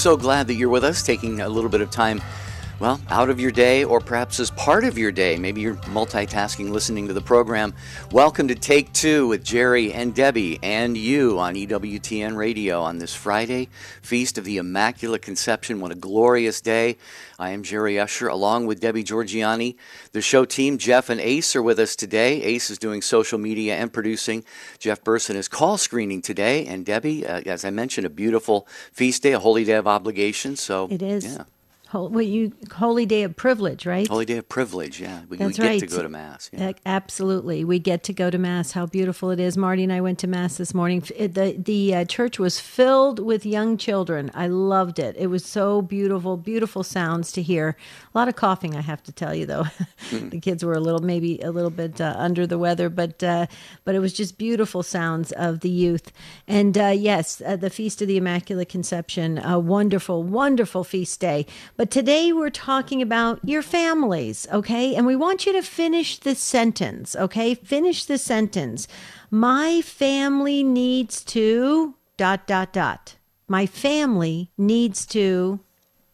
So glad that you're with us, taking a little bit of time, well, out of your day or perhaps as part of your day. Maybe you're multitasking listening to the program. Welcome to Take Two with Jerry and Debbie and you on EWTN Radio on this Friday, Feast of the Immaculate Conception. What a glorious day. I am Jerry Usher along with Debbie Georgianni. The show team, Jeff and Ace, are with us today. Ace is doing social media and producing. Jeff Burson is call screening today. And Debbie, uh, as I mentioned, a beautiful feast day, a holy day of obligation. So It is. Yeah. What you holy day of privilege, right? Holy day of privilege, yeah. We, we That's get right. to go to Mass. Yeah. Absolutely, we get to go to mass. How beautiful it is! Marty and I went to mass this morning. It- the The uh, church was filled with young children. I loved it. It was so beautiful, beautiful sounds to hear. A lot of coughing, I have to tell you, though. the kids were a little, maybe a little bit uh, under the weather, but uh, but it was just beautiful sounds of the youth. And uh, yes, uh, the feast of the Immaculate Conception, a wonderful, wonderful feast day. But today we're talking about your families, okay? And we want you to finish this sentence, okay? Finish the sentence. My family needs to dot dot dot. My family needs to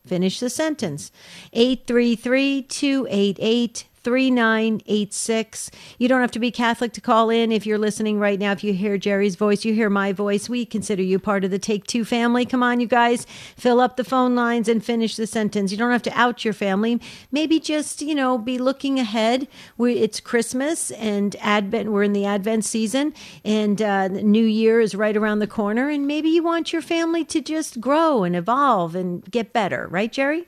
finish the sentence. 833-288 3986. You don't have to be Catholic to call in if you're listening right now. If you hear Jerry's voice, you hear my voice. We consider you part of the Take Two family. Come on, you guys, fill up the phone lines and finish the sentence. You don't have to out your family. Maybe just, you know, be looking ahead. We, it's Christmas and Advent. We're in the Advent season, and uh, New Year is right around the corner. And maybe you want your family to just grow and evolve and get better, right, Jerry?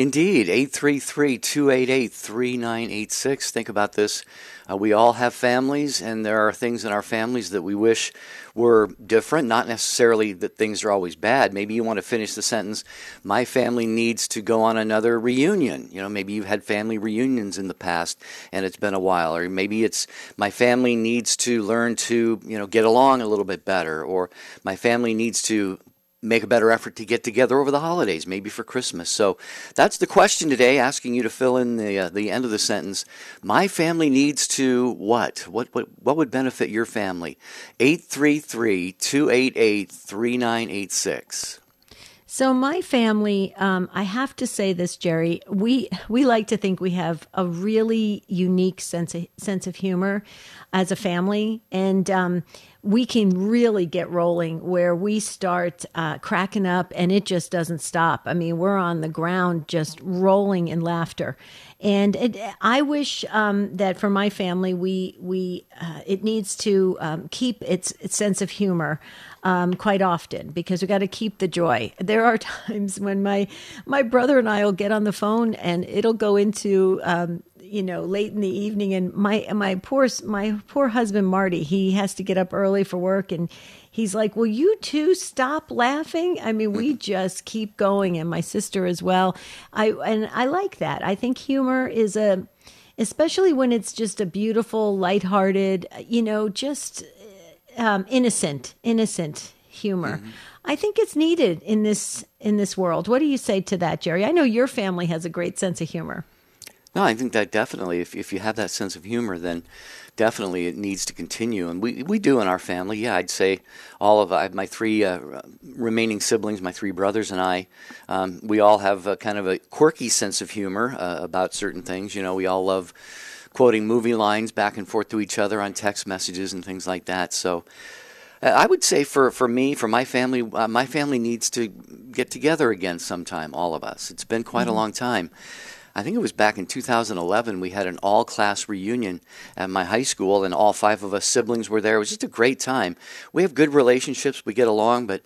Indeed, 833-288-3986. Think about this. Uh, we all have families, and there are things in our families that we wish were different. Not necessarily that things are always bad. Maybe you want to finish the sentence, my family needs to go on another reunion. You know, maybe you've had family reunions in the past, and it's been a while. Or maybe it's, my family needs to learn to, you know, get along a little bit better. Or my family needs to make a better effort to get together over the holidays, maybe for Christmas. So that's the question today, asking you to fill in the uh, the end of the sentence. My family needs to what? What what what would benefit your family? 833-288-3986. So my family, um, I have to say this, Jerry. We we like to think we have a really unique sense of, sense of humor as a family, and um, we can really get rolling where we start uh, cracking up, and it just doesn't stop. I mean, we're on the ground just rolling in laughter, and it, I wish um, that for my family, we we uh, it needs to um, keep its, its sense of humor um, quite often because we got to keep the joy. There are times when my my brother and I will get on the phone and it'll go into um, you know late in the evening, and my my poor my poor husband Marty he has to get up early for work and. He's like, Will you two stop laughing? I mean, we just keep going, and my sister as well. I and I like that. I think humor is a especially when it's just a beautiful, lighthearted, you know, just um, innocent, innocent humor. I think it's needed in this in this world. What do you say to that, Jerry? I know your family has a great sense of humor. No, I think that definitely, if, if you have that sense of humor, then definitely it needs to continue. And we, we do in our family. Yeah, I'd say all of I my three uh, remaining siblings, my three brothers and I, um, we all have a kind of a quirky sense of humor uh, about certain things. You know, we all love quoting movie lines back and forth to each other on text messages and things like that. So uh, I would say for, for me, for my family, uh, my family needs to get together again sometime, all of us. It's been quite a long time. I think it was back in 2011. We had an all class reunion at my high school, and all five of us siblings were there. It was just a great time. We have good relationships, we get along, but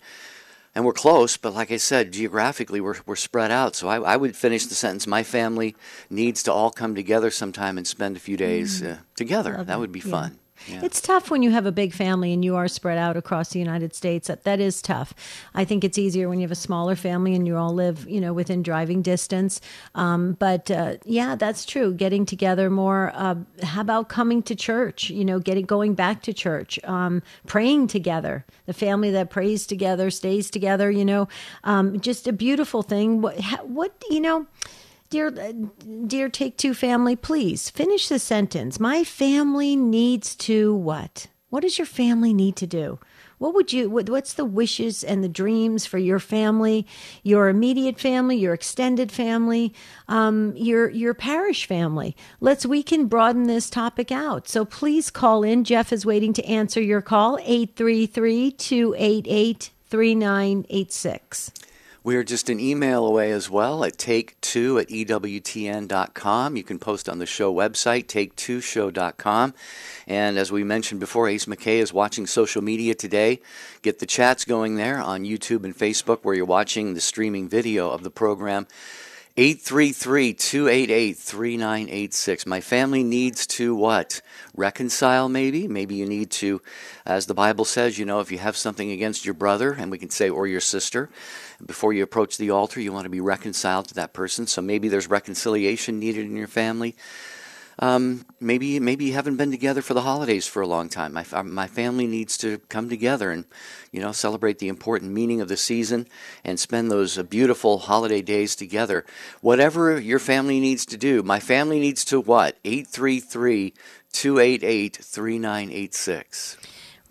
and we're close, but like I said, geographically we're, we're spread out. So I, I would finish the sentence My family needs to all come together sometime and spend a few days uh, together. That would be fun. Yeah. It's tough when you have a big family and you are spread out across the United States. That, that is tough. I think it's easier when you have a smaller family and you all live, you know, within driving distance. Um, but uh, yeah, that's true. Getting together more. Uh, how about coming to church? You know, getting going back to church, um, praying together. The family that prays together stays together. You know, um, just a beautiful thing. What, what you know dear dear take two family please finish the sentence my family needs to what what does your family need to do what would you, what's the wishes and the dreams for your family, your immediate family, your extended family, um, your, your parish family? Let's, we can broaden this topic out. So please call in. Jeff is waiting to answer your call, 833 288 3986. We are just an email away as well at take2 at EWTN.com. You can post on the show website, take2show.com. And as we mentioned before, Ace McKay is watching social media today. Get the chats going there on YouTube and Facebook where you're watching the streaming video of the program. 833 288 3986. My family needs to what? Reconcile, maybe? Maybe you need to, as the Bible says, you know, if you have something against your brother, and we can say, or your sister, before you approach the altar, you want to be reconciled to that person. So maybe there's reconciliation needed in your family. Um, maybe maybe you haven't been together for the holidays for a long time. My my family needs to come together and you know celebrate the important meaning of the season and spend those uh, beautiful holiday days together. Whatever your family needs to do, my family needs to what? 833 288 3986.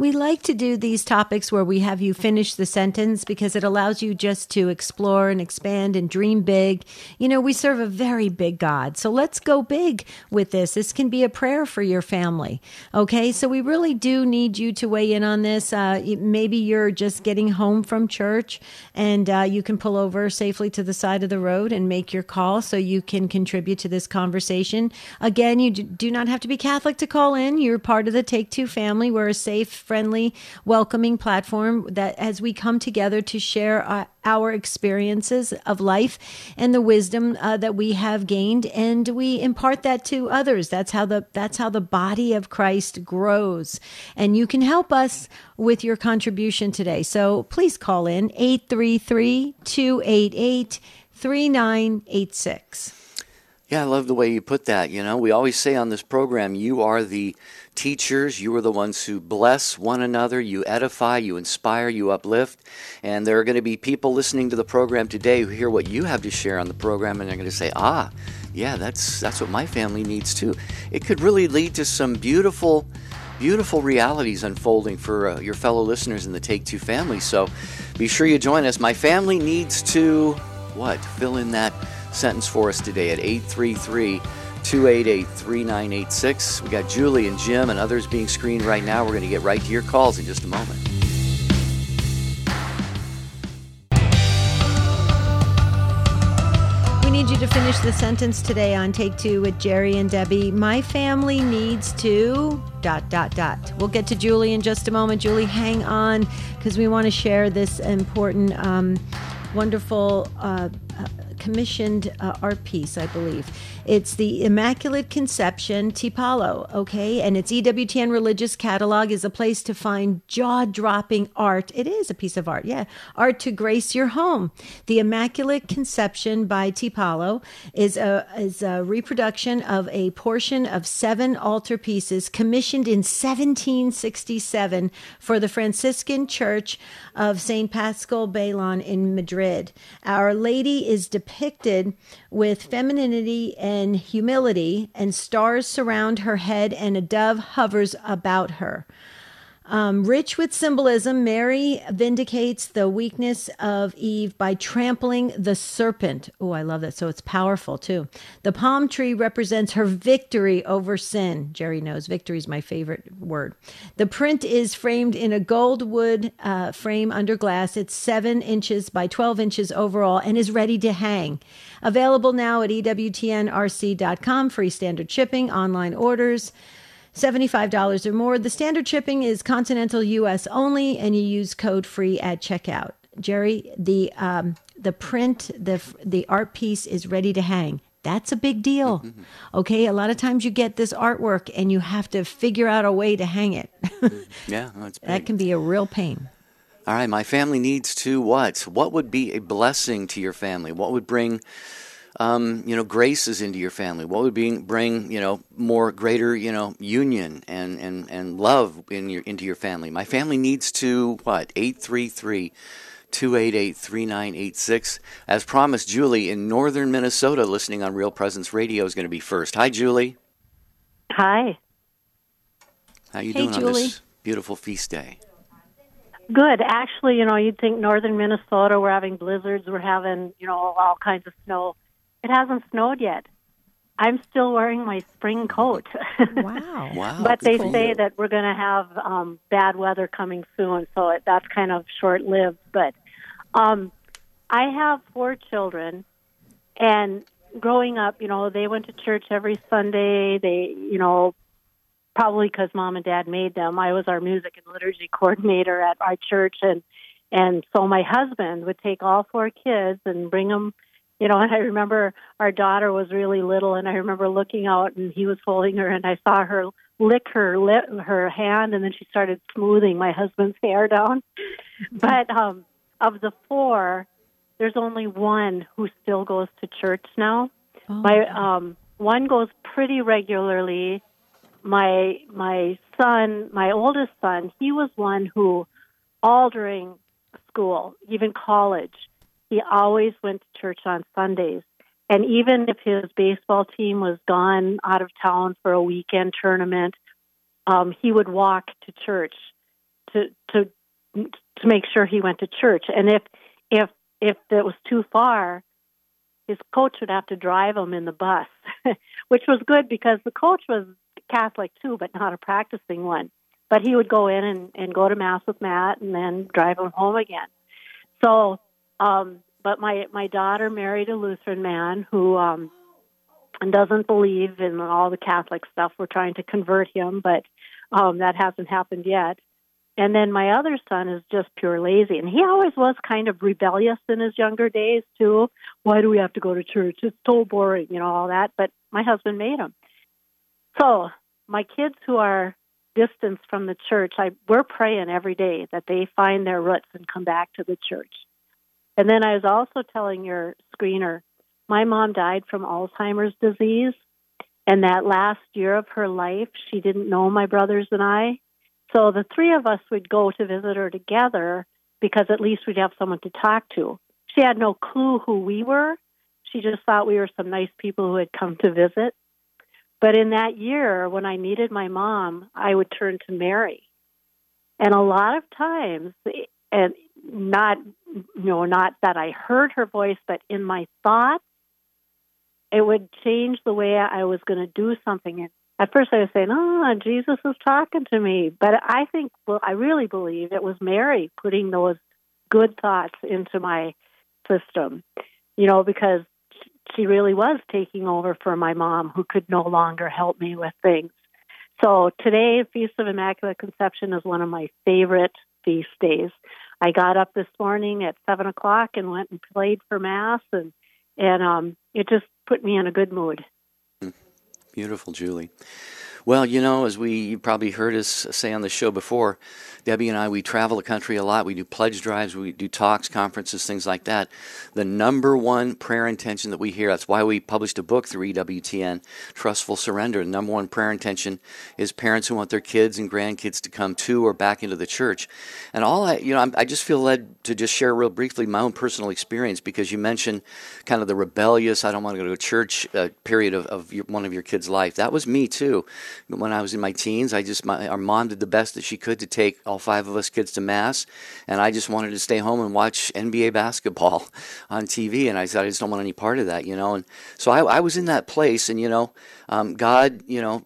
We like to do these topics where we have you finish the sentence because it allows you just to explore and expand and dream big. You know, we serve a very big God. So let's go big with this. This can be a prayer for your family. Okay. So we really do need you to weigh in on this. Uh, maybe you're just getting home from church and uh, you can pull over safely to the side of the road and make your call so you can contribute to this conversation. Again, you do not have to be Catholic to call in. You're part of the Take Two family. We're a safe, friendly, welcoming platform that as we come together to share uh, our experiences of life and the wisdom uh, that we have gained and we impart that to others. That's how the that's how the body of Christ grows. And you can help us with your contribution today. So please call in 833 288 3986 yeah, I love the way you put that. You know, we always say on this program, you are the teachers. You are the ones who bless one another. You edify, you inspire, you uplift. And there are going to be people listening to the program today who hear what you have to share on the program and they're going to say, ah, yeah, that's, that's what my family needs too. It could really lead to some beautiful, beautiful realities unfolding for uh, your fellow listeners in the Take Two family. So be sure you join us. My family needs to, what? Fill in that sentence for us today at 833 288 3986. We got Julie and Jim and others being screened right now. We're going to get right to your calls in just a moment. We need you to finish the sentence today on Take Two with Jerry and Debbie. My family needs to dot dot dot. We'll get to Julie in just a moment. Julie, hang on because we want to share this important, um, wonderful. Uh, commissioned uh, art piece, I believe. It's the Immaculate Conception Tiepolo, okay? And its EWTN Religious Catalog is a place to find jaw dropping art. It is a piece of art, yeah. Art to grace your home. The Immaculate Conception by Tiepolo is a, is a reproduction of a portion of seven altar pieces commissioned in 1767 for the Franciscan Church of St. Pascal Bailon in Madrid. Our Lady is depicted with femininity and humility, and stars surround her head, and a dove hovers about her. Um, rich with symbolism, Mary vindicates the weakness of Eve by trampling the serpent. Oh, I love that. So it's powerful too. The palm tree represents her victory over sin. Jerry knows victory is my favorite word. The print is framed in a gold wood uh, frame under glass. It's seven inches by 12 inches overall and is ready to hang. Available now at EWTNRC.com, free standard shipping, online orders. $75 or more. The standard shipping is continental US only, and you use code free at checkout. Jerry, the um, the print, the the art piece is ready to hang. That's a big deal. Mm-hmm. Okay, a lot of times you get this artwork and you have to figure out a way to hang it. yeah, that's that can be a real pain. All right, my family needs to what? What would be a blessing to your family? What would bring um, you know, graces into your family? What would be, bring, you know, more greater, you know, union and, and, and love in your, into your family? My family needs to, what, 833 288 3986. As promised, Julie in northern Minnesota, listening on Real Presence Radio, is going to be first. Hi, Julie. Hi. How you hey, doing Julie. on this beautiful feast day? Good. Actually, you know, you'd think northern Minnesota, we're having blizzards, we're having, you know, all kinds of snow. It hasn't snowed yet. I'm still wearing my spring coat. Wow. Wow. but they for say that we're going to have um, bad weather coming soon, so it, that's kind of short lived. But um, I have four children, and growing up, you know, they went to church every Sunday. They, you know, probably because mom and dad made them. I was our music and liturgy coordinator at our church, and and so my husband would take all four kids and bring them. You know, and I remember our daughter was really little, and I remember looking out, and he was holding her, and I saw her lick her lip, her hand, and then she started smoothing my husband's hair down. but um, of the four, there's only one who still goes to church now. Oh, My um, one goes pretty regularly. My my son, my oldest son, he was one who, all during school, even college, he always went to church on Sundays. And even if his baseball team was gone out of town for a weekend tournament, um, he would walk to church to to to make sure he went to church. And if if if it was too far, his coach would have to drive him in the bus, which was good because the coach was Catholic too, but not a practicing one. But he would go in and, and go to mass with Matt and then drive him home again. So, um, but my my daughter married a Lutheran man who um, doesn't believe in all the Catholic stuff. We're trying to convert him, but um, that hasn't happened yet. And then my other son is just pure lazy, and he always was kind of rebellious in his younger days too. Why do we have to go to church? It's so boring, you know, all that. But my husband made him. So my kids who are distanced from the church, I we're praying every day that they find their roots and come back to the church. And then I was also telling your screener, my mom died from Alzheimer's disease, and that last year of her life, she didn't know my brothers and I. So the three of us would go to visit her together because at least we'd have someone to talk to. She had no clue who we were. She just thought we were some nice people who had come to visit. But in that year, when I needed my mom, I would turn to Mary. And a lot of times, and not, you know, not that I heard her voice, but in my thoughts, it would change the way I was going to do something. And at first I was saying, oh, Jesus is talking to me. But I think, well, I really believe it was Mary putting those good thoughts into my system, you know, because she really was taking over for my mom who could no longer help me with things. So today, Feast of Immaculate Conception is one of my favorite feast days. I got up this morning at seven o'clock and went and played for mass, and and um, it just put me in a good mood. Beautiful, Julie. Well, you know, as we you probably heard us say on the show before, Debbie and I, we travel the country a lot. We do pledge drives, we do talks, conferences, things like that. The number one prayer intention that we hear, that's why we published a book through EWTN, Trustful Surrender. The number one prayer intention is parents who want their kids and grandkids to come to or back into the church. And all I, you know, I just feel led to just share real briefly my own personal experience because you mentioned kind of the rebellious, I don't want to go to church uh, period of, of your, one of your kids' life. That was me too. When I was in my teens, I just, my, our mom did the best that she could to take all five of us kids to mass, and I just wanted to stay home and watch NBA basketball on TV. And I said, I just don't want any part of that, you know. And so I, I was in that place, and you know, um, God, you know,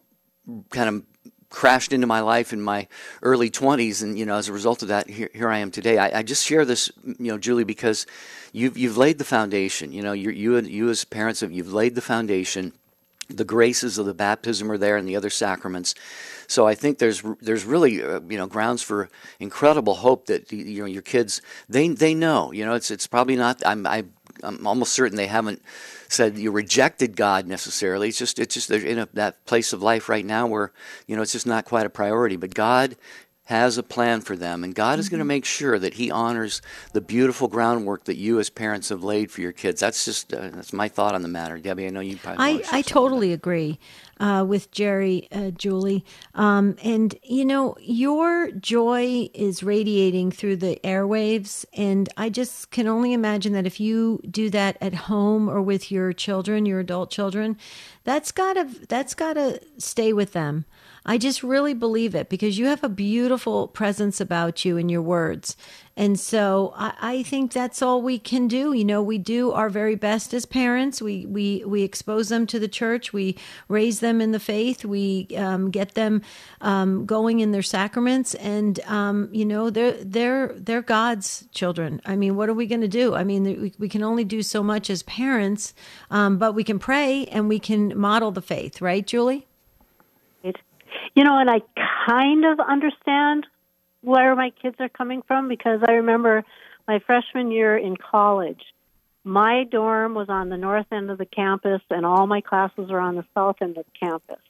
kind of crashed into my life in my early 20s and you know as a result of that here, here i am today I, I just share this you know julie because you've, you've laid the foundation you know you you, you as parents have you've laid the foundation the graces of the baptism are there and the other sacraments so I think there's there's really uh, you know grounds for incredible hope that you know your kids they they know you know it's it's probably not I'm I, I'm almost certain they haven't said you rejected God necessarily. It's just it's just they're in a, that place of life right now where you know it's just not quite a priority. But God has a plan for them, and God is going to make sure that He honors the beautiful groundwork that you as parents have laid for your kids. That's just uh, that's my thought on the matter, Debbie. I know you probably. I, I totally agree. uh, with Jerry, uh, Julie. Um, and, you know, your joy is radiating through the airwaves. And I just can only imagine that if you do that at home or with your children, your adult children, that's gotta that's gotta stay with them. I just really believe it because you have a beautiful presence about you in your words. And so I, I, think that's all we can do. You know, we do our very best as parents. We we we expose them to the church. We raise them in the faith. We um, get them um, going in their sacraments, and um, you know, they're they're they're God's children. I mean, what are we going to do? I mean, we, we can only do so much as parents, um, but we can pray and we can model the faith, right, Julie? You know, and I kind of understand where my kids are coming from because I remember my freshman year in college. My dorm was on the north end of the campus, and all my classes were on the south end of the campus.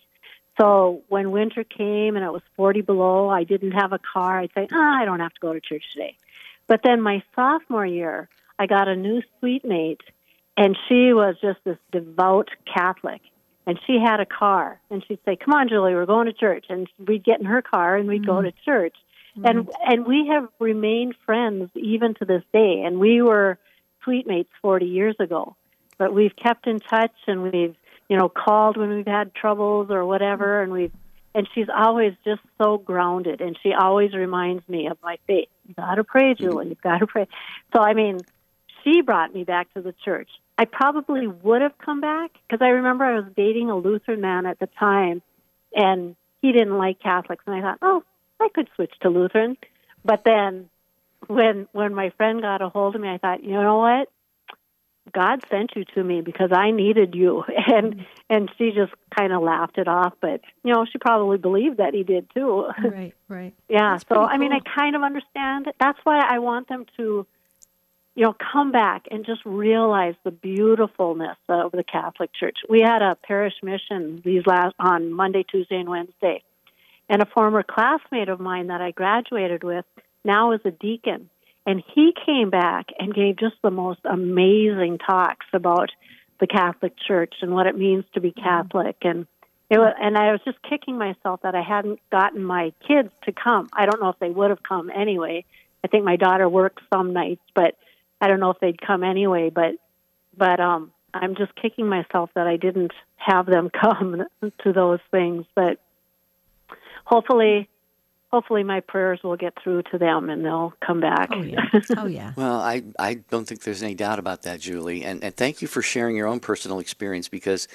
So when winter came and it was 40 below, I didn't have a car. I'd say, ah, I don't have to go to church today. But then my sophomore year, I got a new suite mate, and she was just this devout Catholic and she had a car. And she'd say come on julie we're going to church. And we'd get in her car and we'd mm-hmm. go to church. Mm-hmm. and and we have remained friends even to this day. And we were suite mates 40 years ago. But we've kept in touch and we've you know called when we've had troubles or whatever. And we've and she's always just so grounded. And she always reminds me of my faith. You've got to pray julie. You've got to pray. So i mean she brought me back to the church I probably would have come back because I remember I was dating a Lutheran man at the time, and he didn't like Catholics, and I thought, oh, I could switch to Lutheran. But then, when when my friend got a hold of me, I thought, you know what? God sent you to me because I needed you, and and she just kind of laughed it off. But you know, she probably believed that he did too. Right, right. yeah. That's so. I mean, I kind of understand. That's why I want them to you know, come back and just realize the beautifulness of the Catholic Church. We had a parish mission these last on Monday, Tuesday, and Wednesday, and a former classmate of mine that I graduated with now is a deacon, and he came back and gave just the most amazing talks about the Catholic Church and what it means to be. Catholic and it was, and I was just kicking myself that I hadn't gotten my kids to come. I don't know if they would have come anyway. I think my daughter works some nights, but I don't know if they'd come anyway, but but um I'm just kicking myself that I didn't have them come to those things, but hopefully hopefully my prayers will get through to them and they'll come back. Oh yeah. Oh yeah. well, I I don't think there's any doubt about that, Julie. And and thank you for sharing your own personal experience because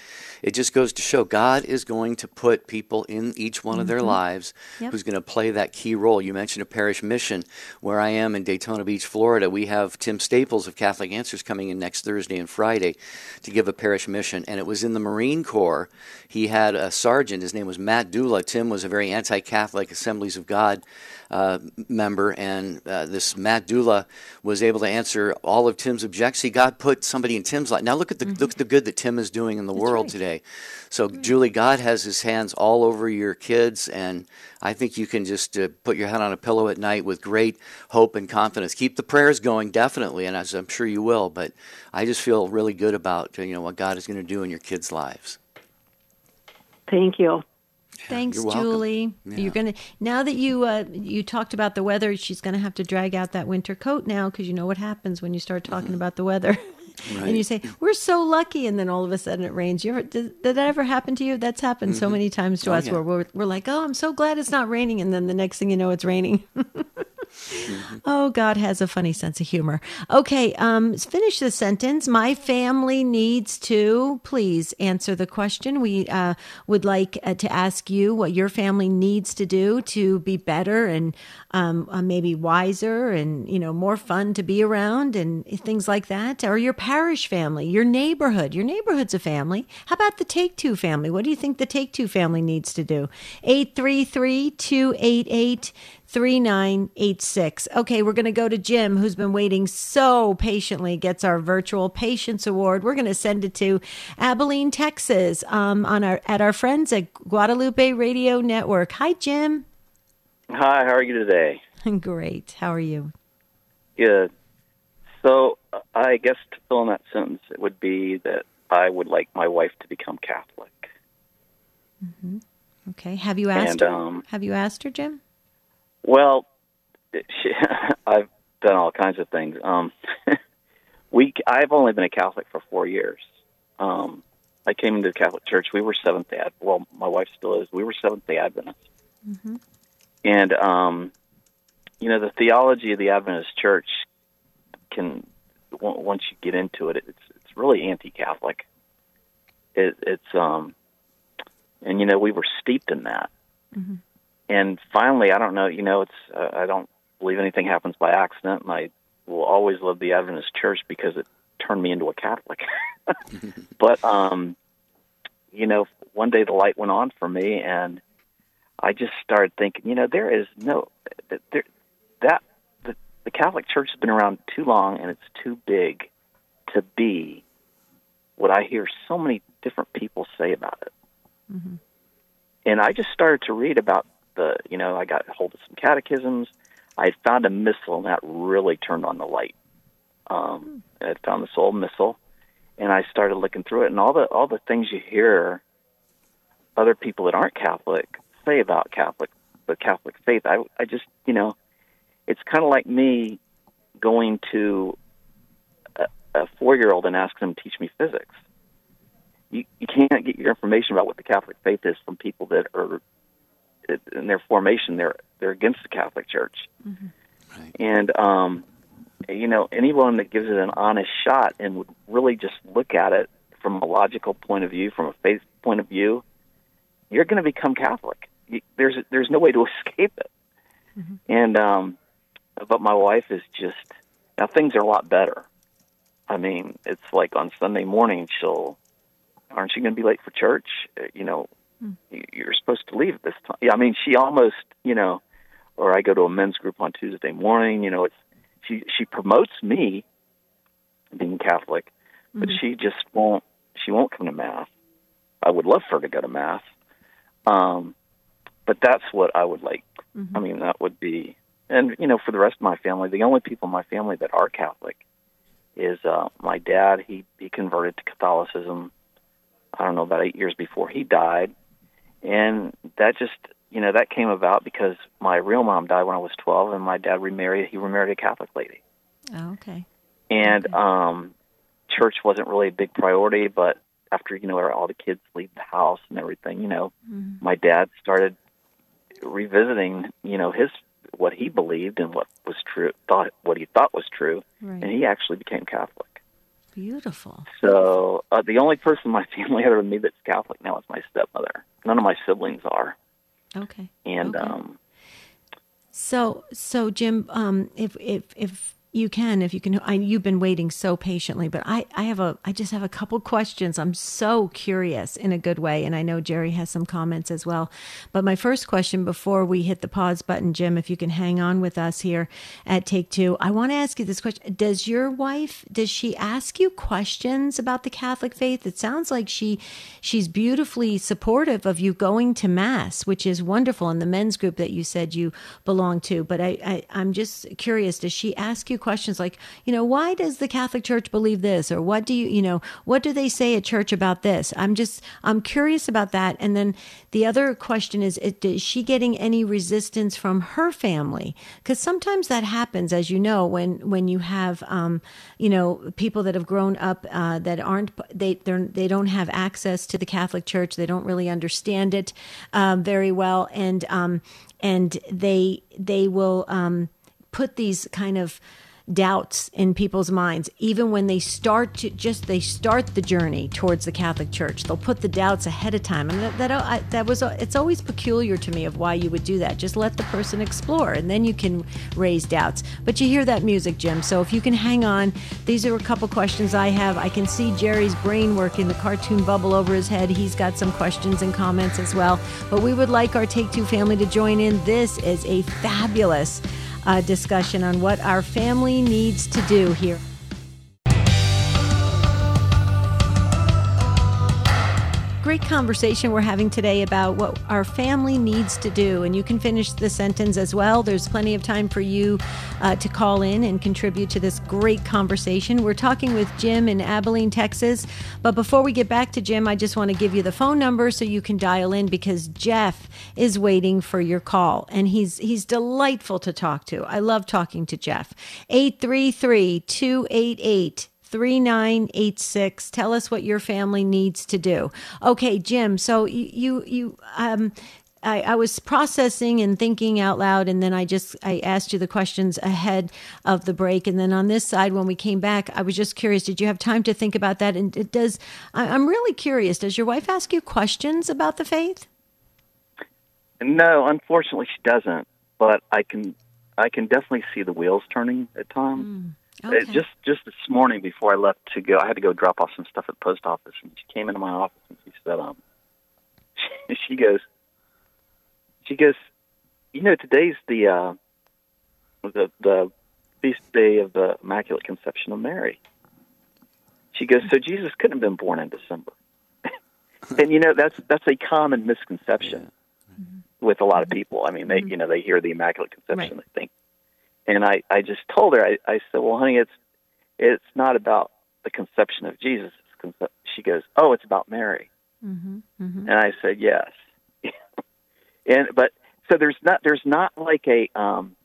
it just goes to show God is going to put people in each one mm-hmm. of their mm-hmm. lives yep. who's going to play that key role. You mentioned a parish mission where I am in Daytona Beach, Florida. We have Tim Staples of Catholic Answers coming in next Thursday and Friday to give a parish mission and it was in the Marine Corps. He had a sergeant, his name was Matt Dula. Tim was a very anti-Catholic Assemblies of of God uh, member, and uh, this Matt Dula was able to answer all of Tim's objections. God put somebody in Tim's life. Now look at the mm-hmm. look at the good that Tim is doing in the That's world right. today. So, Julie, God has His hands all over your kids, and I think you can just uh, put your head on a pillow at night with great hope and confidence. Keep the prayers going, definitely, and as I'm sure you will. But I just feel really good about you know what God is going to do in your kids' lives. Thank you. Thanks, You're Julie. Yeah. You're gonna now that you uh, you talked about the weather. She's gonna have to drag out that winter coat now because you know what happens when you start talking mm-hmm. about the weather. Right. and you say we're so lucky, and then all of a sudden it rains. You ever did, did that ever happen to you? That's happened mm-hmm. so many times to oh, us yeah. where we're, we're like, oh, I'm so glad it's not raining, and then the next thing you know, it's raining. Oh, God has a funny sense of humor. Okay, um, finish the sentence. My family needs to. Please answer the question. We uh, would like uh, to ask you what your family needs to do to be better and um, uh, maybe wiser and you know more fun to be around and things like that. Or your parish family, your neighborhood. Your neighborhood's a family. How about the Take Two family? What do you think the Take Two family needs to do? 833 288 3986. Okay, we're going to go to Jim, who's been waiting so patiently, gets our virtual patience award. We're going to send it to Abilene, Texas, um, on our at our friends at Guadalupe Radio Network. Hi, Jim. Hi, how are you today? Great. How are you? Good. So, I guess to fill in that sentence, it would be that I would like my wife to become Catholic. Mm-hmm. Okay. Have you asked And, her? um, Have you asked her, Jim? Well, I've done all kinds of things. Um, we, I've only been a Catholic for four years. Um, I came into the Catholic Church. We were Seventh Day. Well, my wife still is. We were Seventh Day Adventists. And um, you know, the theology of the Adventist Church can, on- once you get into it, it's it's really anti-Catholic. It, it's um, and you know, we were steeped in that and finally, I don't know. You know, it's uh, I don't believe anything happens by accident, and I will always love the Adventist Church because it turned me into a Catholic. but um, you know, one day the light went on for me, and I just started thinking, you know, there is no there that the, the Catholic Church has been around too long, and it's too big to be what I hear so many different people say about it and I just started to read about the, you know, I got hold of some catechisms. I found a missal, and that really turned on the light. Um, I found this old missal, and I started looking through it, and all the all the things you hear other people that aren't Catholic say about Catholic the Catholic faith. I I just, you know, it's kind of like me going to a, a four year old and asking them to teach me physics you, you can't get your information about what the Catholic faith is from people that are in their formation they're they're against the Catholic Church. Right. And um you know, anyone that gives it an honest shot and would really just look at it from a logical point of view, from a faith point of view, you're going to become Catholic. You, there's there's no way to escape it. And um but my wife is just now things are a lot better. I mean, it's like on Sunday morning she'll aren't you going to be late for church? Uh, You know, y- you're supposed to leave at this time. Yeah, I mean, she almost, you know, or I go to a men's group on Tuesday morning. You know, it's she she promotes me being Catholic, but she just won't. She won't come to mass. I would love for her to go to mass, um, but that's what I would like. I mean, that would be, and you know, for the rest of my family, the only people in my family that are Catholic is uh, my dad. He he converted to Catholicism. I don't know about eight years before he died, and that just you know that came about because my real mom died when I was twelve, and my dad remarried. He remarried a Catholic lady, Oh, okay. and um, church wasn't really a big priority. But after you know all the kids leave the house and everything, you know, my dad started revisiting you know his what he believed and what was true thought what he thought was true, Right. and he actually became Catholic. Beautiful. So uh, the only person in my family other than me that's Catholic now is my stepmother. None of my siblings are, Okay. and Okay. um, So, so Jim, um, if if if you can, if you can, I, you've been waiting so patiently, but I I have a I just have a couple questions. I'm so curious in a good way, and I know Jerry has some comments as well. But my first question before we hit the pause button, Jim, if you can hang on with us here at Take Two, I want to ask you this question: Does your wife does she ask you questions about the Catholic faith? It sounds like she she's beautifully supportive of you going to mass, which is wonderful in the men's group that you said you belong to. But I, I I'm just curious: Does she ask you questions like, you know, why does the Catholic Church believe this, or what do you, you know, what do they say at church about this? I'm just I'm curious about that. And then the other question is: Is she getting any resistance from her family? Because sometimes that happens, as you know, when when you have, um, you know, people that have grown up uh, that aren't they they're, they don't have access to the Catholic Church. They don't really understand it um, very well, and um, and they they will um, put these kind of doubts in people's minds. Even when they start to just they start the journey towards the catholic church they'll put the doubts ahead of time. And that that, uh, I, that was uh, it's always peculiar to me of why you would do that. Just let the person explore and then you can raise doubts. But you hear that music jim so if you can hang on. These are a couple questions i have. I can see jerry's brain working the cartoon bubble over his head. He's got some questions and comments as well. But we would like our take two family to join in. This is a fabulous uh, discussion on what our family needs to do here. Great conversation we're having today about what our family needs to do. And you can finish the sentence as well. There's plenty of time for you uh, to call in and contribute to this great conversation. We're talking with Jim in Abilene, Texas. But before we get back to Jim, I just want to give you the phone number so you can dial in because Jeff is waiting for your call. And he's he's delightful to talk to. I love talking to Jeff. 833 288 3986 tell us what your family needs to do. Okay jim so you you, um I, I, was processing and thinking out loud and then i just i asked you the questions ahead of the break and then on this side when we came back i was just curious did you have time to think about that? And it does I, i'm really curious does your wife ask you questions about the faith? No unfortunately she doesn't but i can i can definitely see the wheels turning at times. Mm. Okay. It, just just this morning before I left to go, I had to go drop off some stuff at the post office, and she came into my office and she said, "Um, she, she goes, she goes, you know, today's the uh, the the feast day of the Immaculate Conception of Mary." She goes, "So Jesus couldn't have been born in December," and you know that's that's a common misconception yeah. with a lot of people. I mean, they mm-hmm. you know they hear the Immaculate Conception, right. they think and I, I just told her, I, I said, well, honey, it's, it's not about the conception of Jesus. She goes, oh, it's about Mary. Mm-hmm, mm-hmm. And I said, yes. and, but, so there's not, there's not like a, um,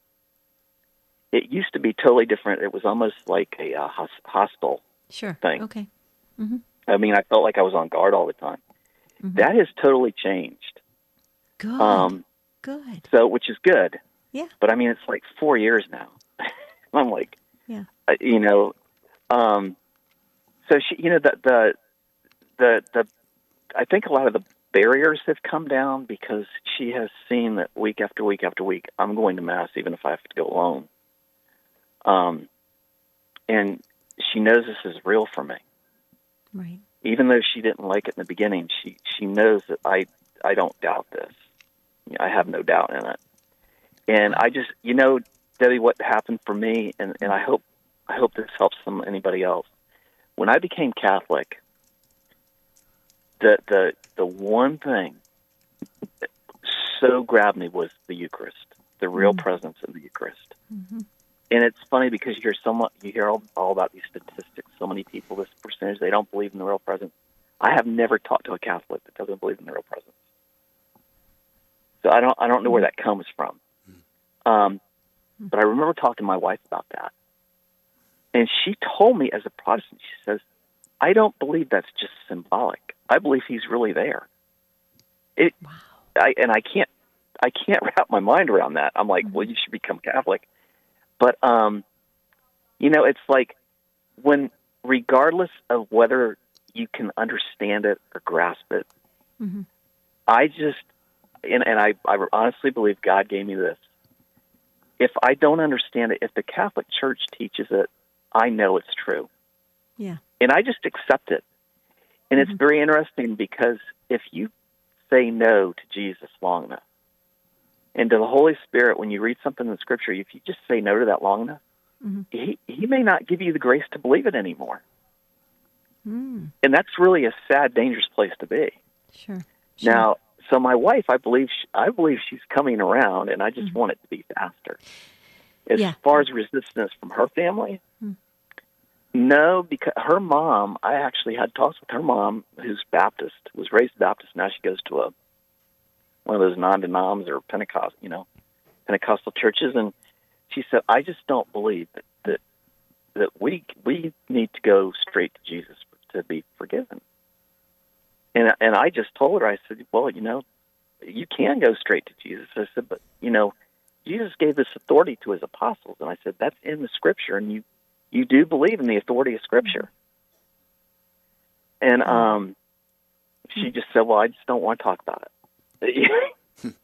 it used to be totally different. It was almost like a uh, hostile sure. thing. Okay. Mm-hmm. I mean, I felt like I was on guard all the time. Mm-hmm. That has totally changed. Good. Um, good. So, which is good. Yeah. But I mean, it's like four years now. I'm like, yeah. Uh, you know, um, so she, you know, the, the, the, the, I think a lot of the barriers have come down because she has seen that week after week after week, I'm going to mass even if I have to go alone. Um, and she knows this is real for me. Right. Even though she didn't like it in the beginning, she she knows that I I don't doubt this. I have no doubt in it. And I just, you know, Debbie, what happened for me, and, and I hope I hope this helps some anybody else. When I became Catholic, the the the one thing that so grabbed me was the Eucharist, the real mm-hmm. presence of the Eucharist. Mm-hmm. And it's funny because you hear so much, you hear all, all about these statistics. So many people, this percentage, they don't believe in the real presence. I have never talked to a Catholic that doesn't believe in the real presence. So I don't I don't know where that comes from. Um, but I remember talking to my wife about that. And she told me, as a Protestant, she says, I don't believe that's just symbolic. I believe he's really there. It, wow. I, and I can't, I can't wrap my mind around that. I'm like, mm-hmm. well, you should become Catholic. But, um, you know, it's like when, regardless of whether you can understand it or grasp it, mm-hmm. I just, and, and I, I honestly believe God gave me this if I don't understand it, if the Catholic Church teaches it, I know it's true. Yeah. And I just accept it. And mm-hmm. it's very interesting because if you say no to Jesus long enough, and to the Holy Spirit, when you read something in the Scripture, if you just say no to that long enough, mm-hmm. he he may not give you the grace to believe it anymore. Mm. And that's really a sad, dangerous place to be. Sure. sure. Now, so my wife, I believe, she, I believe she's coming around, and I just mm-hmm. want it to be faster. As yeah. far as resistance from her family, mm-hmm. no, because her mom, I actually had talks with her mom, who's Baptist, was raised Baptist. Now she goes to a one of those non-denoms or Pentecost, you know, Pentecostal churches, and she said, "I just don't believe that that that we we need to go straight to Jesus to be forgiven." And and I just told her, I said, well, you know, you can go straight to Jesus. I said, but you know, Jesus gave this authority to his apostles, and I said that's in the Scripture, and you you do believe in the authority of Scripture. And um, she just said, well, I just don't want to talk about it.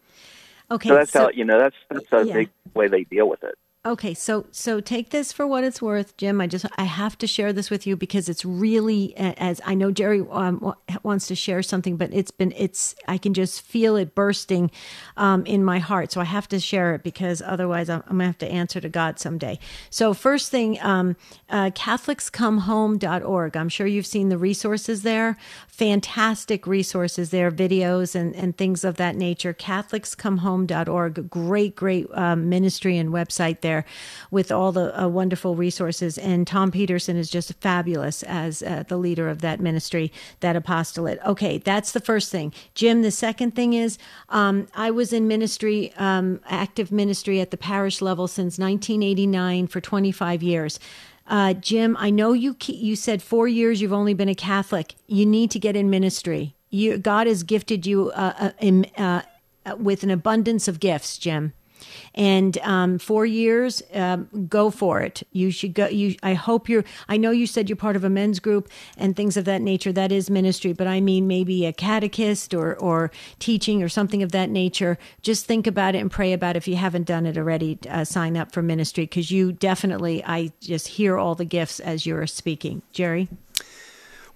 okay, so that's so, how you know that's that's a yeah. big way they deal with it. Okay, so so take this for what it's worth, Jim. I just I have to share this with you because it's really as I know Jerry um, wants to share something, but it's been it's I can just feel it bursting um, in my heart. So I have to share it because otherwise I'm, I'm, gonna have to answer to God someday. So first thing, um, uh, CatholicsComeHome.org. I'm sure you've seen the resources there. Fantastic resources there, videos and and things of that nature. CatholicsComeHome.org. Great, great um, ministry and website there there with all the uh, wonderful resources. And Tom Peterson is just fabulous as uh, the leader of that ministry, that apostolate. Okay, that's the first thing. Jim, the second thing is um, I was in ministry, um, active ministry at the parish level since 1989 for 25 years. Uh, Jim, I know you you said four years you've only been a Catholic. You need to get in ministry. You, God has gifted you uh, uh, uh with an abundance of gifts, Jim and um, four years, um, go for it. You should go. You, I hope you're. I know you said you're part of a men's group and things of that nature. That is ministry, but I mean maybe a catechist or or teaching or something of that nature. Just think about it and pray about it. If you haven't done it already, uh, sign up for ministry because you definitely. I just hear all the gifts as you're speaking, Jerry.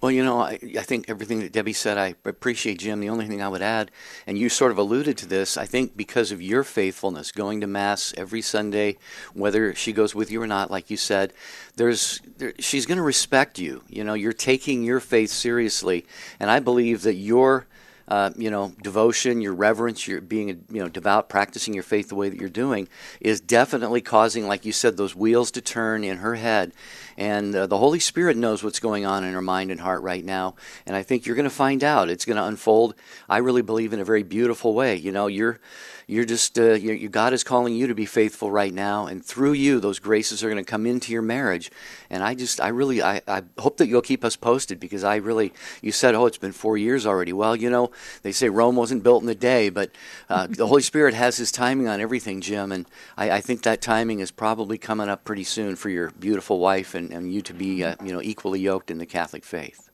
Well, you know, I, I think everything that Debbie said, I appreciate, Jim. The only thing I would add, and you sort of alluded to this, I think because of your faithfulness, going to Mass every Sunday, whether she goes with you or not, like you said, there's there, she's going to respect you. You know, you're taking your faith seriously, and I believe that your uh, you know, devotion, your reverence, your being, you know, devout, practicing your faith the way that you're doing, is definitely causing, like you said, those wheels to turn in her head. And uh, the Holy Spirit knows what's going on in her mind and heart right now. And I think you're going to find out. It's going to unfold. I really believe in a very beautiful way. You know, you're you're just uh, you God is calling you to be faithful right now, and through you, those graces are going to come into your marriage. And I just, I really, I, I hope that you'll keep us posted because I really, you said, oh, it's been four years already. Well, you know, they say Rome wasn't built in a day, but uh, the Holy Spirit has His timing on everything, Jim, and I, I, think that timing is probably coming up pretty soon for your beautiful wife and, and you to be, uh, you know, equally yoked in the Catholic faith.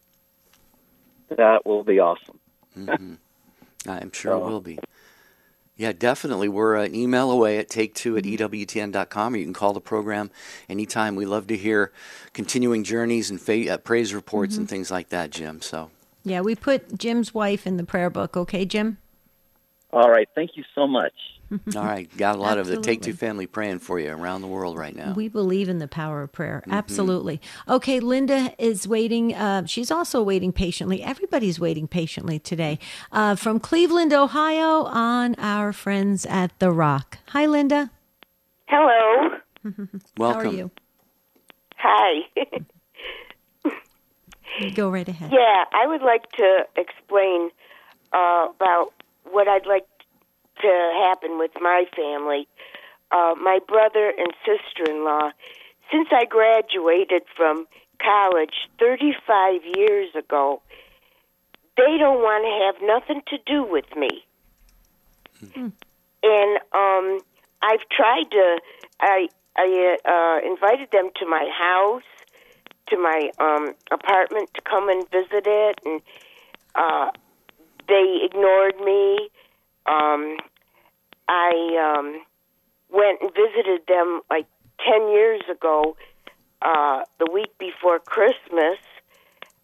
That will be awesome. mm-hmm. I'm sure so. it will be. Yeah, definitely. We're an email away at take2 at EWTN.com, or you can call the program anytime. We love to hear continuing journeys and fa- uh, praise reports mm-hmm. and things like that, Jim. So, yeah, we put Jim's wife in the prayer book. Okay, Jim? All right. Thank you so much. All right, got a lot of the Take Two family praying for you around the world right now. We believe in the power of prayer. Mm-hmm. Absolutely. Okay, Linda is waiting. Uh, she's also waiting patiently. Everybody's waiting patiently today. Uh, from Cleveland, Ohio, on our friends at The Rock. Hi, Linda. Hello. Welcome. How are you? Hi. Go right ahead. Yeah, I would like to explain uh, about what I'd like to happen with my family. Uh, my brother and sister in law, since I graduated from college 35 years ago, they don't want to have nothing to do with me. Mm-hmm. And um, I've tried to, I, I uh, invited them to my house, to my um, apartment to come and visit it, and uh, they ignored me. Um, I um, went and visited them like 10 years ago, uh, the week before Christmas.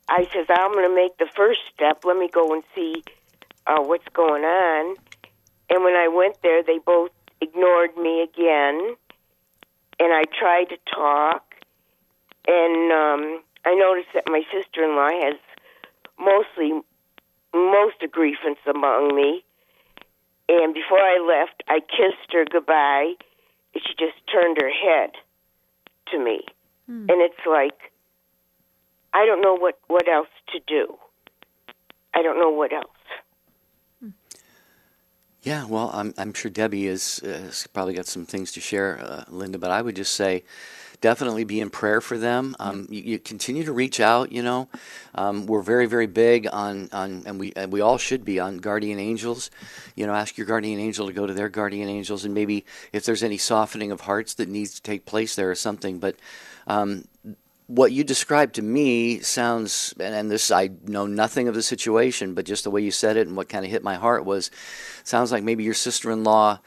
I says, I'm going to make the first step. Let me go and see uh, what's going on. And when I went there, they both ignored me again. And I tried to talk. And um, I noticed that my sister in law has mostly most grievance among me. And before I left, I kissed her goodbye, and she just turned her head to me. Hmm. And it's like, I don't know what, what else to do. I don't know what else. Yeah, well, I'm, I'm sure Debbie is, uh, has probably got some things to share, uh, Linda, but I would just say, definitely be in prayer for them. Um, you, you, continue to reach out. You know, um, we're very very big on on and we and we all should be on guardian angels. You know, ask your guardian angel to go to their guardian angels, and maybe if there's any softening of hearts that needs to take place there or something. But um, what you described to me sounds, and this I know nothing of the situation, but just the way you said it and what kind of hit my heart was, sounds like maybe your sister-in-law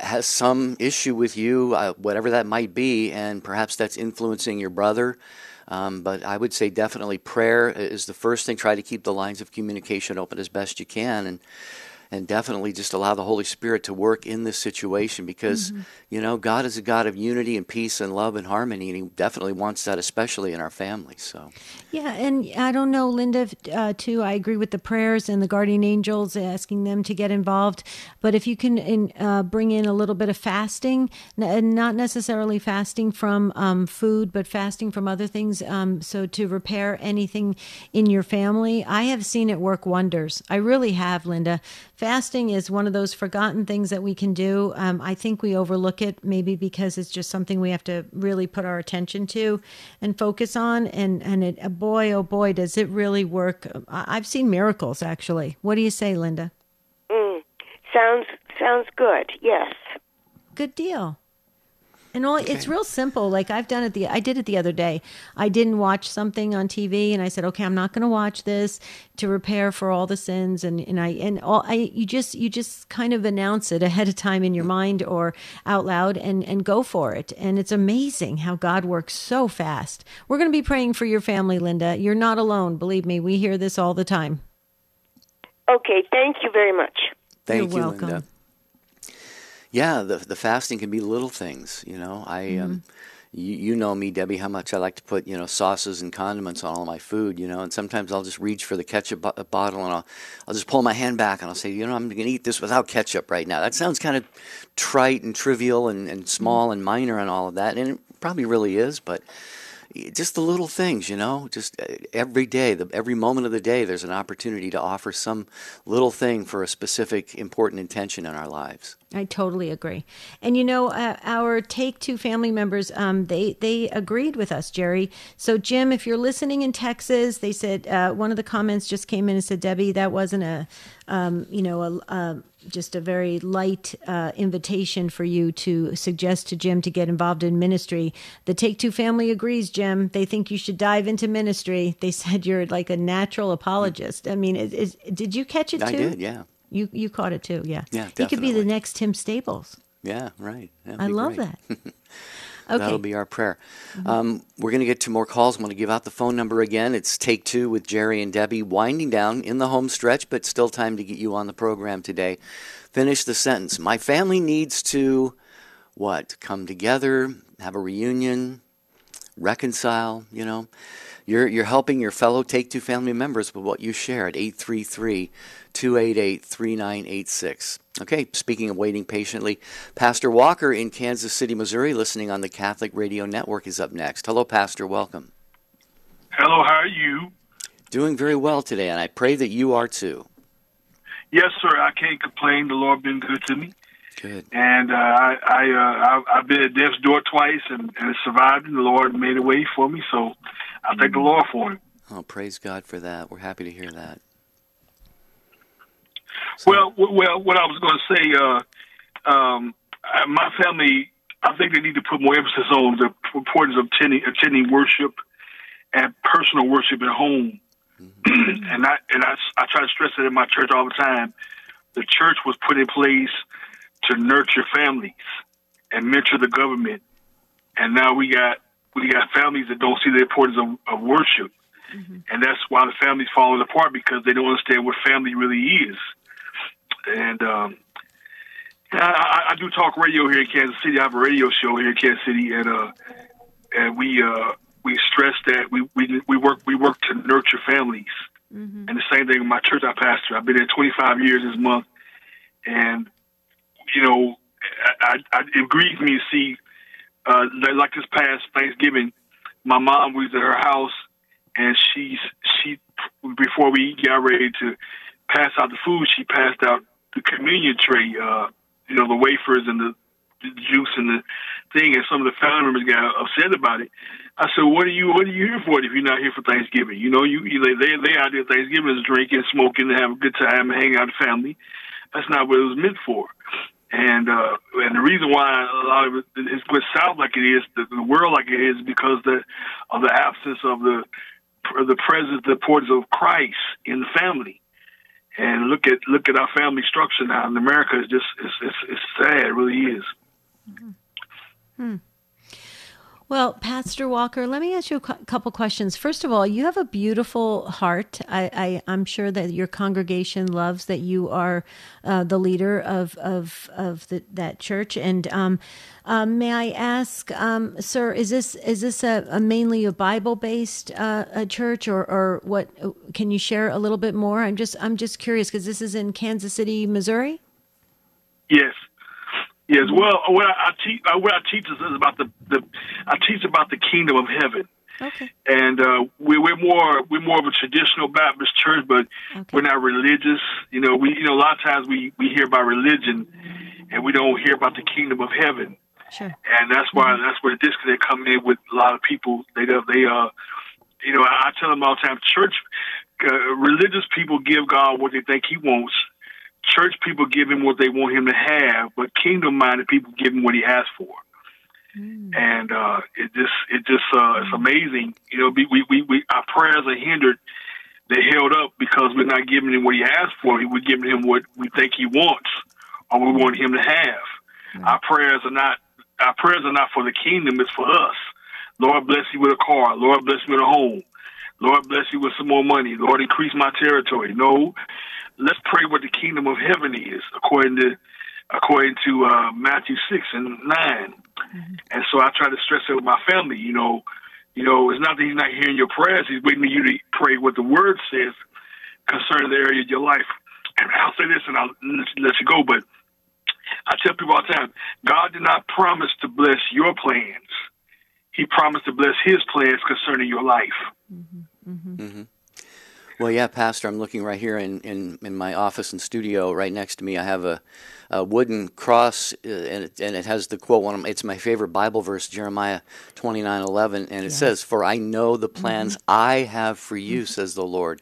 has some issue with you, uh, whatever that might be, and perhaps that's influencing your brother. Um, but I would say definitely prayer is the first thing. Try to keep the lines of communication open as best you can, and and definitely just allow the Holy Spirit to work in this situation because, mm-hmm. you know, God is a God of unity and peace and love and harmony, and He definitely wants that, especially in our families. So, yeah, and I don't know, Linda, uh, too. I agree with the prayers and the guardian angels asking them to get involved. But if you can in, uh, bring in a little bit of fasting, n- not necessarily fasting from um, food, but fasting from other things, um, so to repair anything in your family, I have seen it work wonders. I really have, Linda fasting is one of those forgotten things that we can do. Um, I think we overlook it maybe because it's just something we have to really put our attention to and focus on. And and it, uh, boy, oh boy, does it really work! I've seen miracles actually. What do you say, Linda? Mm, sounds sounds good. Yes. Good deal. And all, okay. it's real simple. Like I've done it the I did it the other day. I didn't watch something on TV and I said, "Okay, I'm not going to watch this to repair for all the sins." And and I and all I you just you just kind of announce it ahead of time in your mind or out loud and and go for it. And it's amazing how God works so fast. We're going to be praying for your family, Linda. You're not alone. Believe me, we hear this all the time. Okay, thank you very much. Thank You're you, welcome. Linda yeah, the the fasting can be little things. You know, I um, mm-hmm. um, you, you know me, Debbie, how much I like to put you know sauces and condiments on all my food. You know, and sometimes I'll just reach for the ketchup bo- bottle and I'll I'll just pull my hand back and I'll say, you know, I'm going to eat this without ketchup right now. That sounds kind of trite and trivial and, and small mm-hmm. and minor and all of that, and it probably really is, but just the little things, you know, just uh, every day, the, every moment of the day, there's an opportunity to offer some little thing for a specific important intention in our lives. I totally agree. And you know, uh, our Take Two family members, um, they they agreed with us, Jerry. So Jim, if you're listening in Texas, they said uh, one of the comments just came in and said, Debbie, that wasn't a, um, you know, a, a just a very light uh, invitation for you to suggest to Jim to get involved in ministry. The Take Two family agrees, Jim. They think you should dive into ministry. They said you're like a natural apologist. I mean, is, is, did you catch it too? I did, yeah. You you caught it too, yeah. Yeah, definitely. He could be the next Tim Staples. Yeah, right. I love great. that. Okay. That'll be our prayer. Mm-hmm. Um, we're going to get to more calls. I'm going to give out the phone number again. It's Take Two with Jerry and Debbie, winding down in the home stretch, but still time to get you on the program today. Finish the sentence. My family needs to what? Come together, have a reunion, reconcile, you know. You're, you're helping your fellow Take Two family members with what you share at 833 288 3986. Okay, speaking of waiting patiently, Pastor Walker in Kansas City, Missouri, listening on the Catholic Radio Network, is up next. Hello, Pastor. Welcome. Hello, how are you? Doing very well today, and I pray that you are too. Yes, sir. I can't complain. The Lord been good to me. Good. And uh, I, I, uh, I, have been at death's door twice and, and survived, and the Lord made a way for me. So I thank the Lord for it. Oh, praise God for that. We're happy to hear that. So. Well, well, what I was going to say, uh, um, my family, I think they need to put more emphasis on the importance of attending, attending worship and personal worship at home. Mm-hmm. and I and I, I try to stress it in my church all the time. The church was put in place to nurture families and mentor the government, and now we got we got families that don't see the importance of, of worship, mm-hmm. and that's why the families falling apart because they don't understand what family really is and um, I, I do talk radio here in Kansas City. I have a radio show here in Kansas City, and uh, and we uh, we stress that we, we we work we work to nurture families. Mm-hmm. And the same thing with my church I pastor. I've been there 25 years this month, and you know, I, I, it grieves me to see uh, like this past Thanksgiving, my mom was at her house, and she's she before we got ready to pass out the food, she passed out the communion tray, uh, you know, the wafers and the, the juice and the thing, and some of the family members got upset about it. I said, "What are you? What are you here for? If you're not here for Thanksgiving, you know, you, you they they out there Thanksgiving is drinking, smoking, and have a good time, hanging out with family. That's not what it was meant for." And uh, and the reason why a lot of it is what sounds like it is, the, the world like it is, because the of the absence of the the presence, the importance of Christ in the family. and look at look at our family structure now in America. It's just it's it's, it's sad. It really is. Hmm. Well, Pastor Walker, let me ask you a couple questions. First of all, you have a beautiful heart. I, am sure that your congregation loves that you are uh, the leader of of of the, that church. And um, um, may I ask, um, sir, is this is this a, a mainly a Bible based uh, a church, or or what? Can you share a little bit more? I'm just I'm just curious because this is in Kansas City, Missouri. Yes, Yes, well, what I, I teach, uh, what I teach is about the, the, I teach about the kingdom of heaven. Okay. And uh, we, we're more we're more of a traditional Baptist church, but okay. we're not religious. You know, we you know a lot of times we we hear about religion, and we don't hear about the kingdom of heaven. Sure. And that's why mm-hmm. that's where the disconnect come in with a lot of people. They they uh, you know, I, I tell them all the time, church, uh, religious people give God what they think He wants church people give him what they want him to have, but kingdom minded people give him what he asks for. Mm. And uh, it just it just uh, it's amazing. You know, we, we, we our prayers are hindered. They're held up because we're not giving him what he asked for. We're giving him what we think he wants or we want him to have. Mm. Our prayers are not our prayers are not for the kingdom. It's for us. Lord bless you with a car. Lord bless you with a home. Lord bless you with some more money. Lord increase my territory. No, let's pray what the kingdom of heaven is, according to according to uh, Matthew six and 9 mm-hmm. And so I try to stress it with my family. You know, you know, it's not that he's not hearing your prayers; he's waiting for you to pray what the word says concerning the area of your life. And I'll say this, and I'll let you go. But I tell people all the time, God did not promise to bless your plans; He promised to bless His plans concerning your life. Mm-hmm. Mm-hmm. mm-hmm. Well, yeah, Pastor, I'm looking right here in, in, in my office and studio. Right next to me, I have a, a wooden cross, uh, and, it, and it has the quote. One of my, it's my favorite Bible verse, Jeremiah 29:11, and it says, "For I know the plans mm-hmm. I have for you," says the Lord.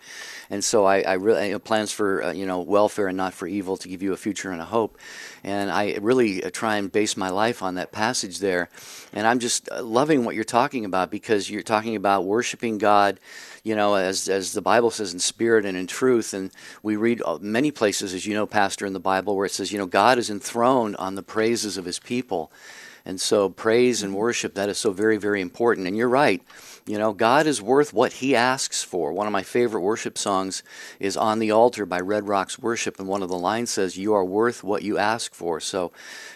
And so I, I really you know, plans for uh, you know welfare and not for evil, to give you a future and a hope. And I really uh, try and base my life on that passage there. And I'm just uh, loving what you're talking about because you're talking about worshiping God you know, as as the Bible says, in spirit and in truth. And we read uh, many places, as you know, Pastor, in the Bible, where it says, you know, God is enthroned on the praises of His people. And so, praise and worship, that is so very, very important. And you're right. You know, God is worth what He asks for. One of my favorite worship songs is On the Altar by Red Rocks Worship, and one of the lines says, You are worth what you ask for. So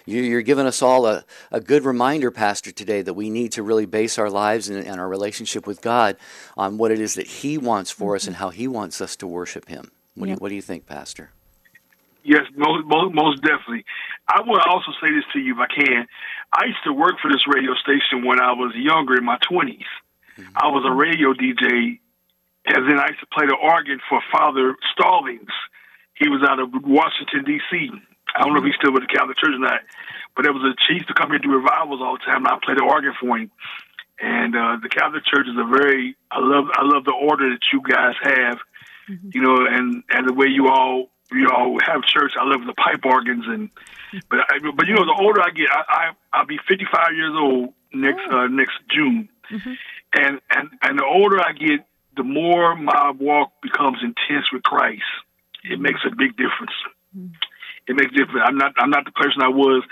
you're giving us all a, a good reminder, Pastor, today that we need to really base our lives and, and our relationship with God on what it is that He wants for mm-hmm. us and how He wants us to worship Him. What, yep. do, you, what do you think, Pastor? Yes, most, most, most definitely. I want to also say this to you if I can. I used to work for this radio station when I was younger in my 20s. I was a radio DJ, and then I used to play the organ for Father Stallings. He was out of Washington D.C. I don't know if he's still with the Catholic Church or not, but it was a chief to come here to do revivals all the time. And I played the organ for him. And uh, the Catholic Church is a very I love I love the order that you guys have, mm-hmm. you know, and and the way you all you all have church. I love the pipe organs and but I, but you know the older I get, I, I I'll be 55 years old next oh. uh, next June, mm-hmm and and and the older I get, the more my walk becomes intense with Christ. It makes a big difference. Mm-hmm. It makes a difference. I'm not I'm not the person I was.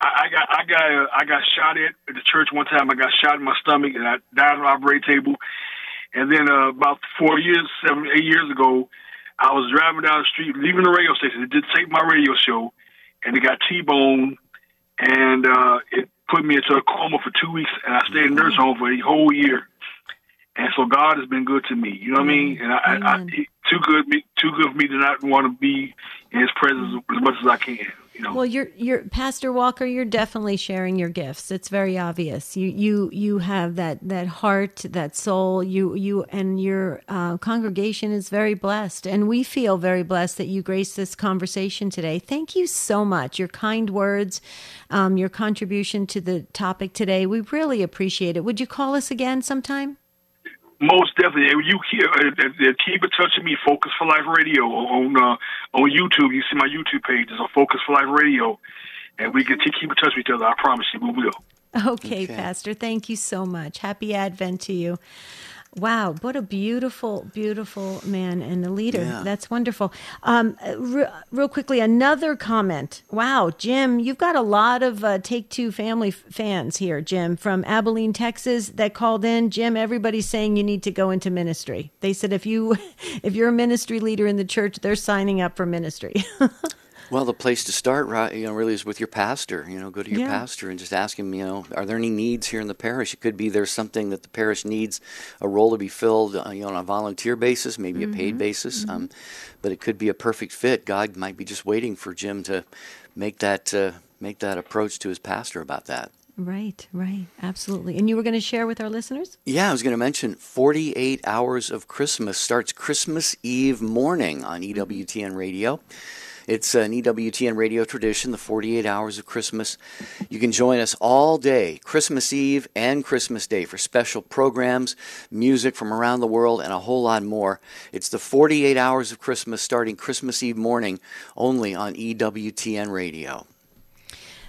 I, I got I got uh, I got shot at at the church one time. I got shot in my stomach and I died on the operating table. And then uh, about four years, seven, eight years ago, I was driving down the street, leaving the radio station. It did take my radio show, and it got T-boned, and uh, it put me into a coma for two weeks, and I stayed in a nursing home for a whole year. And so God has been good to me. You know what I mean? And I, I, I, too good, me, too good for me to not want to be in His presence as much as I can. You know? Well, you're, you're Pastor Walker. You're definitely sharing your gifts. It's very obvious. You, you, you have that that heart, that soul. You, you, and your uh, congregation is very blessed, and we feel very blessed that you graced this conversation today. Thank you so much. Your kind words, um, your contribution to the topic today. We really appreciate it. Would you call us again sometime? Most definitely. You hear, uh, keep in touch with me, Focus for Life Radio on uh, on YouTube. You see my YouTube page is on Focus for Life Radio, and we can keep in touch with each other. I promise you, we will. Okay, okay, Pastor. Thank you so much. Happy Advent to you. Wow, what a beautiful, beautiful man and a leader. Yeah. That's wonderful. Um, re- real quickly, another comment. Wow, Jim, you've got a lot of uh, Take Two family f- fans here, Jim, from Abilene, Texas, that called in. Jim, everybody's saying you need to go into ministry. They said if you, if you're a ministry leader in the church, they're signing up for ministry. Well, the place to start, right, you know, really is with your pastor. You know, go to your Yeah. pastor and just ask him, you know, are there any needs here in the parish? It could be there's something that the parish needs a role to be filled, uh, you know, on a volunteer basis, maybe a Mm-hmm. paid basis. Um, but it could be a perfect fit. God might be just waiting for Jim to make that uh, make that approach to his pastor about that. right, right, absolutely. And you were going to share with our listeners? Yeah, I was going to mention 48 Hours of Christmas starts Christmas Eve morning on E EWTN Radio. It's an EWTN radio tradition, the 48 Hours of Christmas. You can join us all day, Christmas Eve and Christmas Day, for special programs, music from around the world, and a whole lot more. It's the 48 Hours of Christmas starting Christmas Eve morning only on EWTN Radio.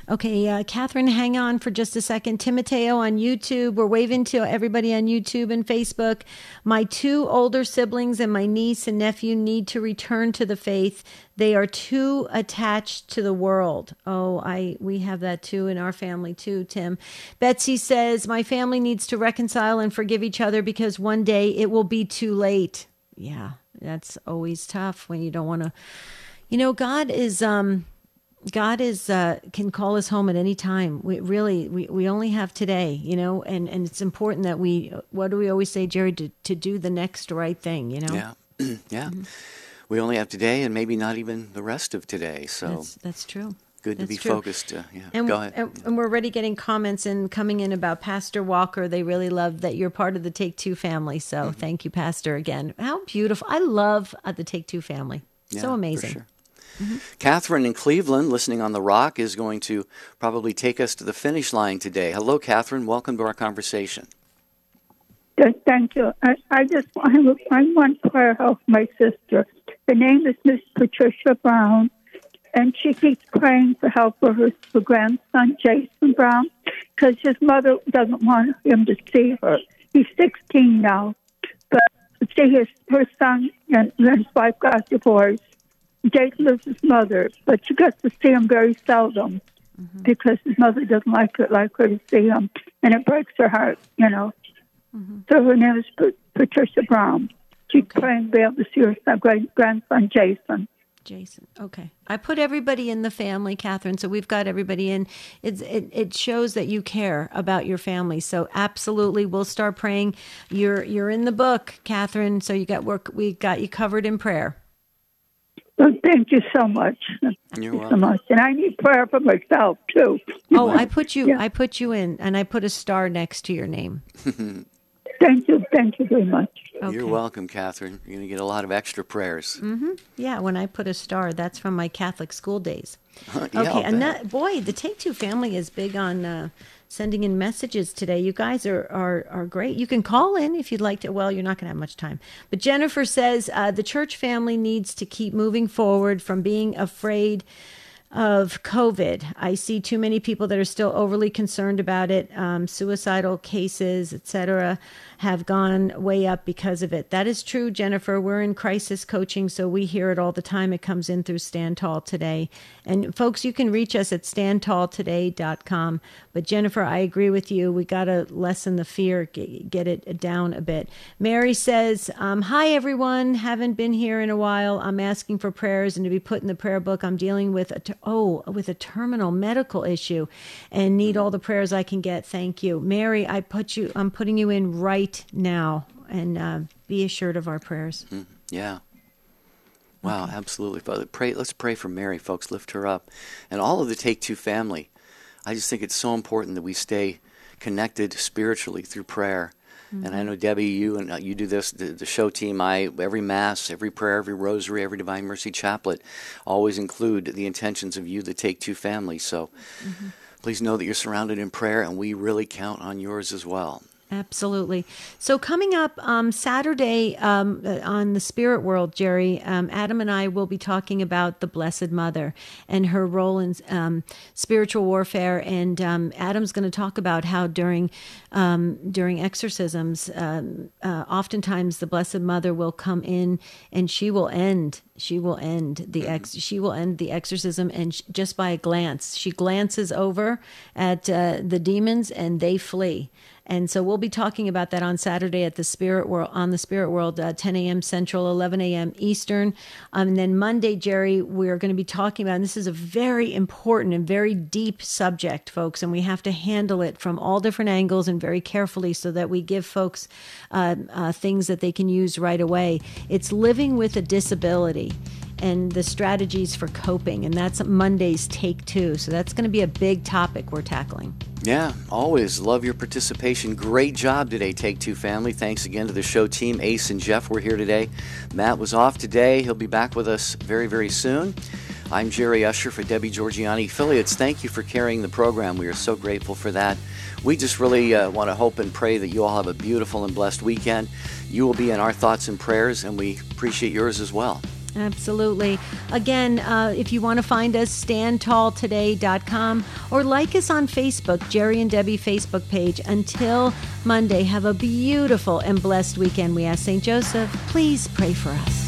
Okay, uh, Catherine, hang on for just a second. Timoteo on YouTube. We're waving to everybody on YouTube and Facebook. My two older siblings and my niece and nephew need to return to the faith. They are too attached to the world. Oh, I we have that too in our family too, Tim. Betsy says my family needs to reconcile and forgive each other because one day it will be too late. Yeah, that's always tough when you don't want to. You know, God is um God is uh, can call us home at any time. We really we, we only have today, you know, and, and it's important that we what do we always say, Jerry, to, to do the next right thing, you know? Yeah, yeah. We only have today and maybe not even the rest of today. So That's that's true. good to be true. focused. Uh, yeah, And, go ahead. and, and we're already getting comments and coming in about Pastor Walker. They really love that you're part of the Take Two family. So Mm-hmm. thank you, Pastor, again. How beautiful! I love uh, the Take Two family. Yeah, so for amazing. Sure. Catherine in Cleveland, listening on the Rock, is going to probably take us to the finish line today. Hello, Catherine. Welcome to our conversation. Thank you. I, I just would- I want prayer help my sister. The name is Miss Patricia Brown, and she keeps praying for help for her for grandson Jason Brown because his mother doesn't want him to see her. He's 16 now, but see his her son and his wife got divorced. Jason lives with his mother, but she gets to see him very seldom mm-hmm. because his mother doesn't like her like her to see him, and it breaks her heart, you know. Mm-hmm. So her name is Pat- Patricia Brown. She's praying to be able to see her son, great grandson Jason. Jason. Okay. I put everybody in the family, Catherine. So we've got everybody in. It's, it, it shows that you care about your family. So absolutely, we'll start praying. You're you're in the book, Catherine. So you got work. We got you covered in prayer. So thank you so much. You're you so welcome. much. And I need prayer for myself too. Oh, I put you. Yeah. I put you in, and I put a star next to your name. Thank you. Thank you very much. Okay. You're welcome, Catherine. You're going to get a lot of extra prayers. Yeah, when I put a star, that's from my Catholic school days. Yeah, okay, and that, boy, the Take Two family is big on uh, sending in messages today. You guys are, are are great. You can call in if you'd like to. Well, you're not going to have much time. But Jennifer says uh, the church family needs to keep moving forward from being afraid of COVID. I see too many people that are still overly concerned about it. Um, suicidal cases, etc., have gone way up because of it. That is true, Jennifer. We're in crisis coaching, so we hear it all the time. It comes in through Stand Tall Today. And folks, you can reach us at standtalltoday.com. But Jennifer, I agree with you. We got to lessen the fear, get, it down a bit. Mary says, um, Hi, everyone. Haven't been here in a while. I'm asking for prayers and to be put in the prayer book. I'm dealing with a, ter- oh, with a terminal medical issue and need all the prayers I can get. Thank you. Mary, I put you, I'm putting you in right now and uh, be assured of our prayers. Yeah. Wow, absolutely, Father. Pray. Let's pray for Mary, folks. Lift her up, and all of the Take Two family. I just think it's so important that we stay connected spiritually through prayer. And I know Debbie, you and uh, you do this. The, the show team, I every mass, every prayer, every rosary, every Divine Mercy chaplet, always include the intentions of you, the Take Two family. So please know that you're surrounded in prayer, and we really count on yours as well. Absolutely. So coming up um, Saturday um, uh, on the Spirit World, Jerry, um, Adam and I will be talking about the Blessed Mother and her role in um, spiritual warfare. And um, Adam's going to talk about how during um, during exorcisms, uh, oftentimes the Blessed Mother will come in and she will end she will end the ex she will end the exorcism and sh- just by a glance she glances over at uh, the demons and they flee and so we'll be talking about that on Saturday at the Spirit World on the Spirit World, uh, 10 a.m. Central, 11 a.m. Eastern. Um, and then Monday, Jerry, we're going to be talking about. And this is a very important and very deep subject, folks, and we have to handle it from all different angles and very carefully so that we give folks uh, uh, things that they can use right away. It's living with a disability and the strategies for coping. And that's Monday's take two. So that's going to be a big topic we're tackling. Yeah, always love your participation. Great job today, Take Two family. Thanks again to the show team. Ace and Jeff were here today. Matt was off today. He'll be back with us very, very soon. I'm Jerry Usher for Debbie Georgianni Affiliates. Thank you for carrying the program. We are so grateful for that. We just really uh, want to hope and pray that you all have a beautiful and blessed weekend. You will be in our thoughts and prayers, and we appreciate yours as well. Absolutely. Again, uh, if you want to find us, standtalltoday.com or like us on Facebook, Jerry and Debbie Facebook page. Until Monday, have a beautiful and blessed weekend. We ask St. Joseph, please pray for us.